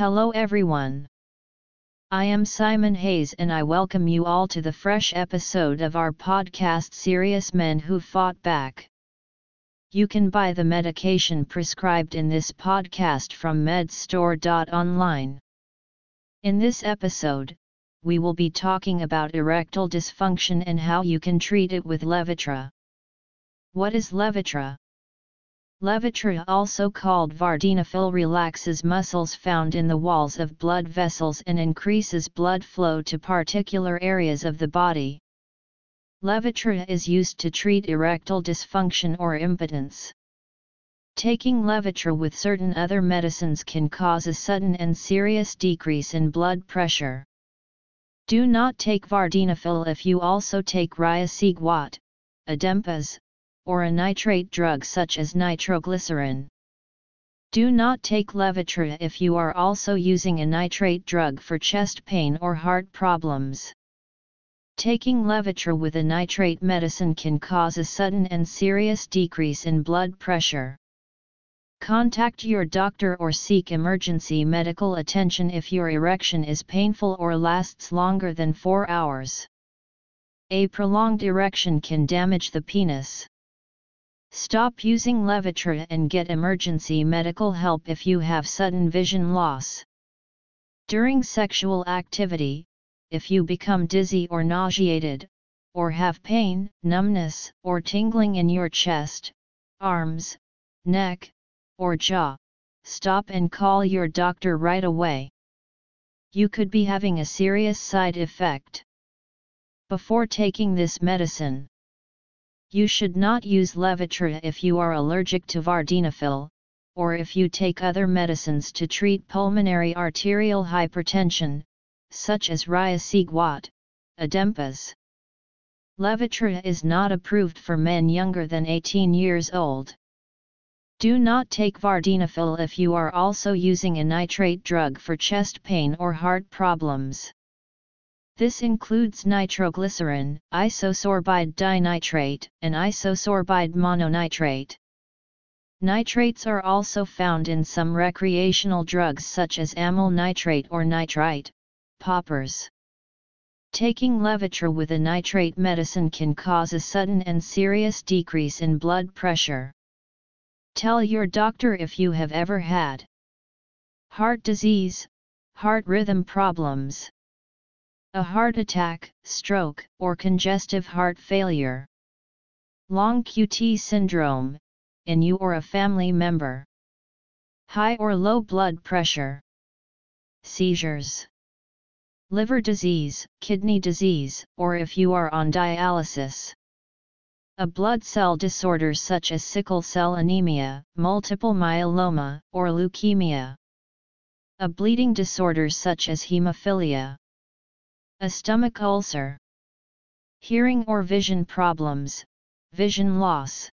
Hello everyone. I am Simon Hayes and I welcome you all to the fresh episode of our podcast Serious Men Who Fought Back. You can buy the medication prescribed in this podcast from medstore.online. In this episode, we will be talking about erectile dysfunction and how you can treat it with Levitra. What is Levitra? Levitra also called vardenafil relaxes muscles found in the walls of blood vessels and increases blood flow to particular areas of the body. Levitra is used to treat erectile dysfunction or impotence. Taking Levitra with certain other medicines can cause a sudden and serious decrease in blood pressure. Do not take vardenafil if you also take riociguat, Adempas, or a nitrate drug such as nitroglycerin. Do not take Levitra if you are also using a nitrate drug for chest pain or heart problems. Taking Levitra with a nitrate medicine can cause a sudden and serious decrease in blood pressure. Contact your doctor or seek emergency medical attention if your erection is painful or lasts longer than 4 hours. A prolonged erection can damage the penis. Stop using Levitra and get emergency medical help if you have sudden vision loss. During sexual activity, if you become dizzy or nauseated, or have pain, numbness, or tingling in your chest, arms, neck, or jaw, stop and call your doctor right away. You could be having a serious side effect. Before taking this medicine, you should not use Levitra if you are allergic to vardenafil, or if you take other medicines to treat pulmonary arterial hypertension, such as riociguat, Adempas. Levitra is not approved for men younger than 18 years old. Do not take vardenafil if you are also using a nitrate drug for chest pain or heart problems. This includes nitroglycerin, isosorbide dinitrate, and isosorbide mononitrate. Nitrates are also found in some recreational drugs such as amyl nitrate or nitrite, poppers. Taking Levitra with a nitrate medicine can cause a sudden and serious decrease in blood pressure. Tell your doctor if you have ever had heart disease, heart rhythm problems, a heart attack, stroke, or congestive heart failure. Long QT syndrome, in you or a family member. High or low blood pressure. Seizures. Liver disease, kidney disease, or if you are on dialysis. A blood cell disorder such as sickle cell anemia, multiple myeloma, or leukemia. A bleeding disorder such as hemophilia. A stomach ulcer. Hearing or vision problems, vision loss.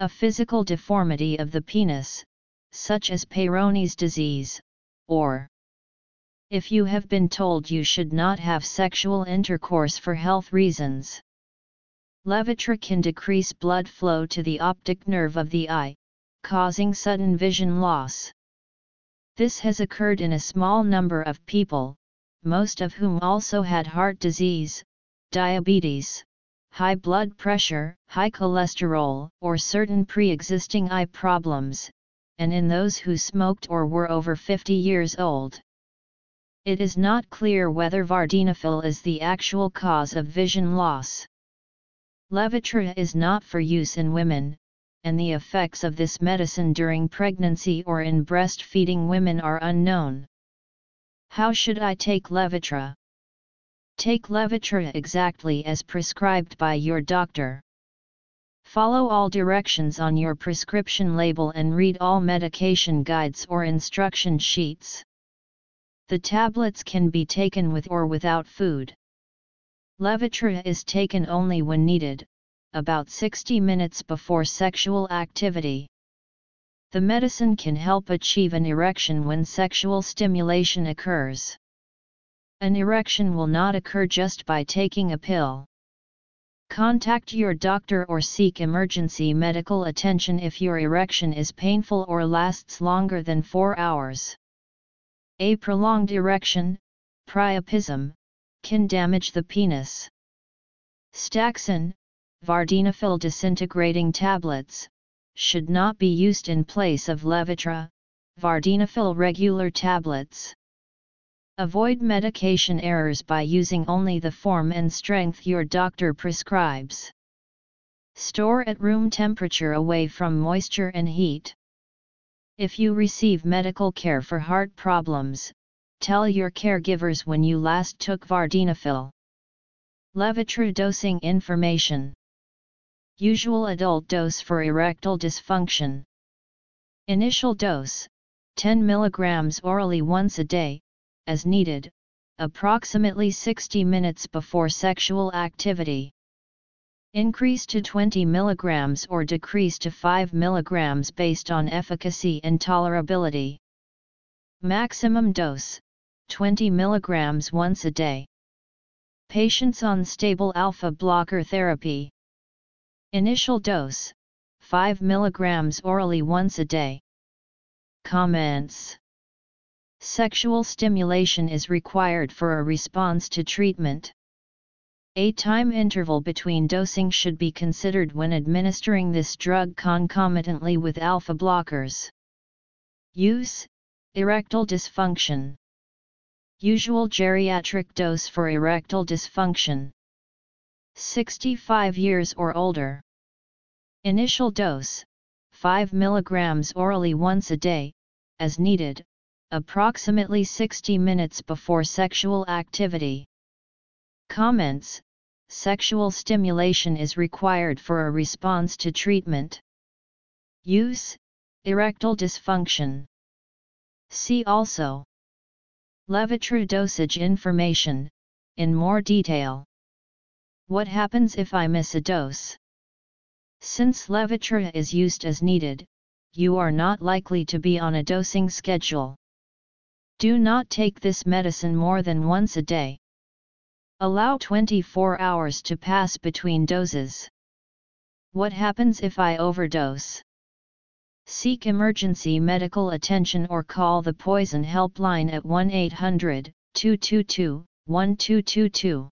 A physical deformity of the penis, such as Peyronie's disease, or if you have been told you should not have sexual intercourse for health reasons. Levitra can decrease blood flow to the optic nerve of the eye, causing sudden vision loss. This has occurred in a small number of people, most of whom also had heart disease, diabetes, high blood pressure, high cholesterol, or certain pre-existing eye problems, and in those who smoked or were over 50 years old. It is not clear whether vardenafil is the actual cause of vision loss. Levitra is not for use in women, and the effects of this medicine during pregnancy or in breastfeeding women are unknown. How should I take Levitra? Take Levitra exactly as prescribed by your doctor. Follow all directions on your prescription label and read all medication guides or instruction sheets. The tablets can be taken with or without food. Levitra is taken only when needed, about 60 minutes before sexual activity. The medicine can help achieve an erection when sexual stimulation occurs. An erection will not occur just by taking a pill. Contact your doctor or seek emergency medical attention if your erection is painful or lasts longer than 4 hours. A prolonged erection, priapism, can damage the penis. Staxyn, vardenafil disintegrating tablets, should not be used in place of Levitra, vardenafil regular tablets. Avoid medication errors by using only the form and strength your doctor prescribes. Store at room temperature away from moisture and heat. If you receive medical care for heart problems, tell your caregivers when you last took vardenafil. Levitra dosing information. Usual adult dose for erectile dysfunction. Initial dose 10 mg orally once a day, as needed, approximately 60 minutes before sexual activity. Increase to 20 mg or decrease to 5 mg based on efficacy and tolerability. Maximum dose 20 mg once a day. Patients on stable alpha blocker therapy. Initial dose 5 mg orally once a day. Comments Sexual stimulation is required for a response to treatment. A time interval between dosing should be considered when administering this drug concomitantly with alpha blockers. Use Erectile dysfunction. Usual geriatric dose for erectile dysfunction 65 years or older. Initial dose 5 mg orally once a day, as needed, approximately 60 minutes before sexual activity. Comments Sexual stimulation is required for a response to treatment. Use Erectile dysfunction. See also Levitra dosage information, in more detail. What happens if I miss a dose? Since Levitra is used as needed, you are not likely to be on a dosing schedule. Do not take this medicine more than once a day. Allow 24 hours to pass between doses. What happens if I overdose? Seek emergency medical attention or call the Poison Helpline at 1-800-222-1222.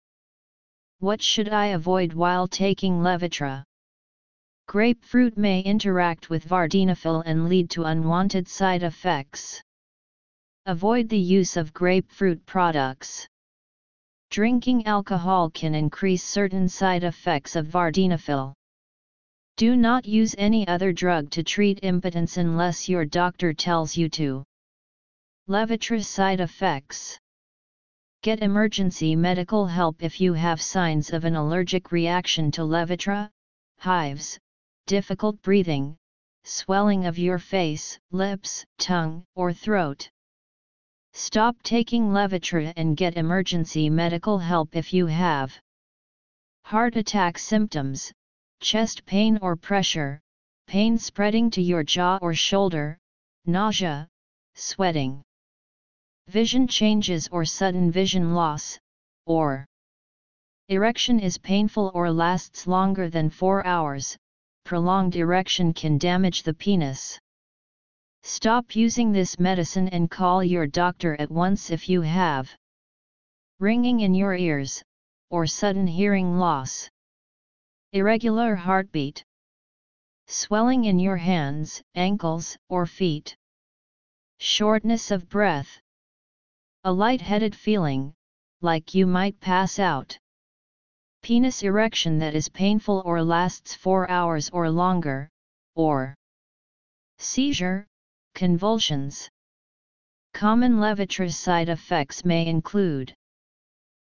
What should I avoid while taking Levitra? Grapefruit may interact with vardenafil and lead to unwanted side effects. Avoid the use of grapefruit products. Drinking alcohol can increase certain side effects of vardenafil. Do not use any other drug to treat impotence unless your doctor tells you to. Levitra side effects Get emergency medical help if you have signs of an allergic reaction to Levitra, hives, difficult breathing, swelling of your face, lips, tongue, or throat. Stop taking Levitra and get emergency medical help if you have. Heart attack symptoms, chest pain or pressure, pain spreading to your jaw or shoulder, nausea, sweating, vision changes or sudden vision loss, or erection is painful or lasts longer than 4 hours, prolonged erection can damage the penis. Stop using this medicine and call your doctor at once if you have ringing in your ears, or sudden hearing loss. Irregular heartbeat. Swelling in your hands, ankles, or feet. Shortness of breath. A light-headed feeling, like you might pass out. Penis erection that is painful or lasts 4 hours or longer, or seizure, convulsions. Common Levitra side effects may include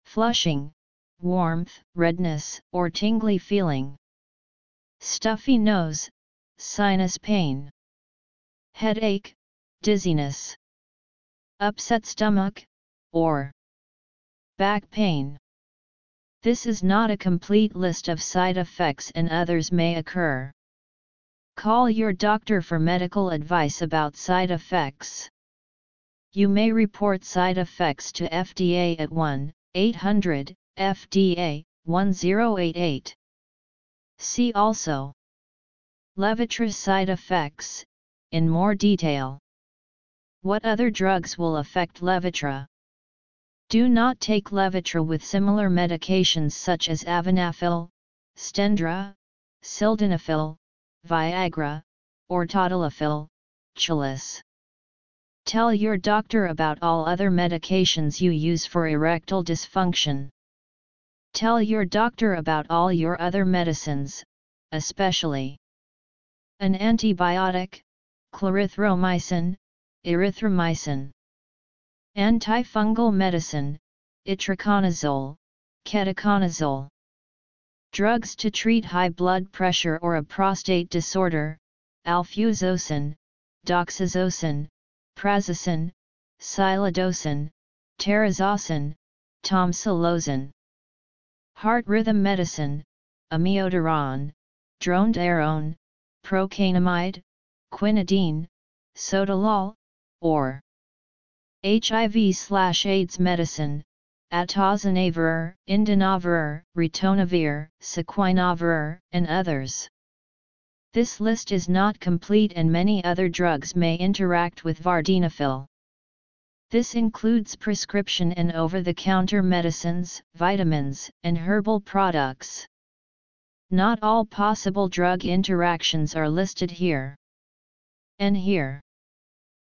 flushing, warmth, redness, or tingly feeling. Stuffy nose, sinus pain. Headache, dizziness. Upset stomach, or back pain. This is not a complete list of side effects and others may occur. Call your doctor for medical advice about side effects. You may report side effects to FDA at 1 800 FDA 1088. See also Levitra side effects, in more detail. What other drugs will affect Levitra? Do not take Levitra with similar medications such as Avanafil, Stendra, Sildenafil, Viagra, or Tadalafil, Cialis. Tell your doctor about all other medications you use for erectile dysfunction. Tell your doctor about all your other medicines, especially an antibiotic, clarithromycin, erythromycin, antifungal medicine, itraconazole, ketoconazole. Drugs to treat high blood pressure or a prostate disorder, alfuzosin, doxazosin, prazosin, silodosin, terazosin, tamsulosin. Heart rhythm medicine, amiodarone, dronedarone, procainamide, quinidine, sotalol, or HIV/AIDS medicine, atazanavir, indinavir, ritonavir, saquinavir, and others. This list is not complete and many other drugs may interact with vardenafil. This includes prescription and over-the-counter medicines, vitamins, and herbal products. Not all possible drug interactions are listed here. And here.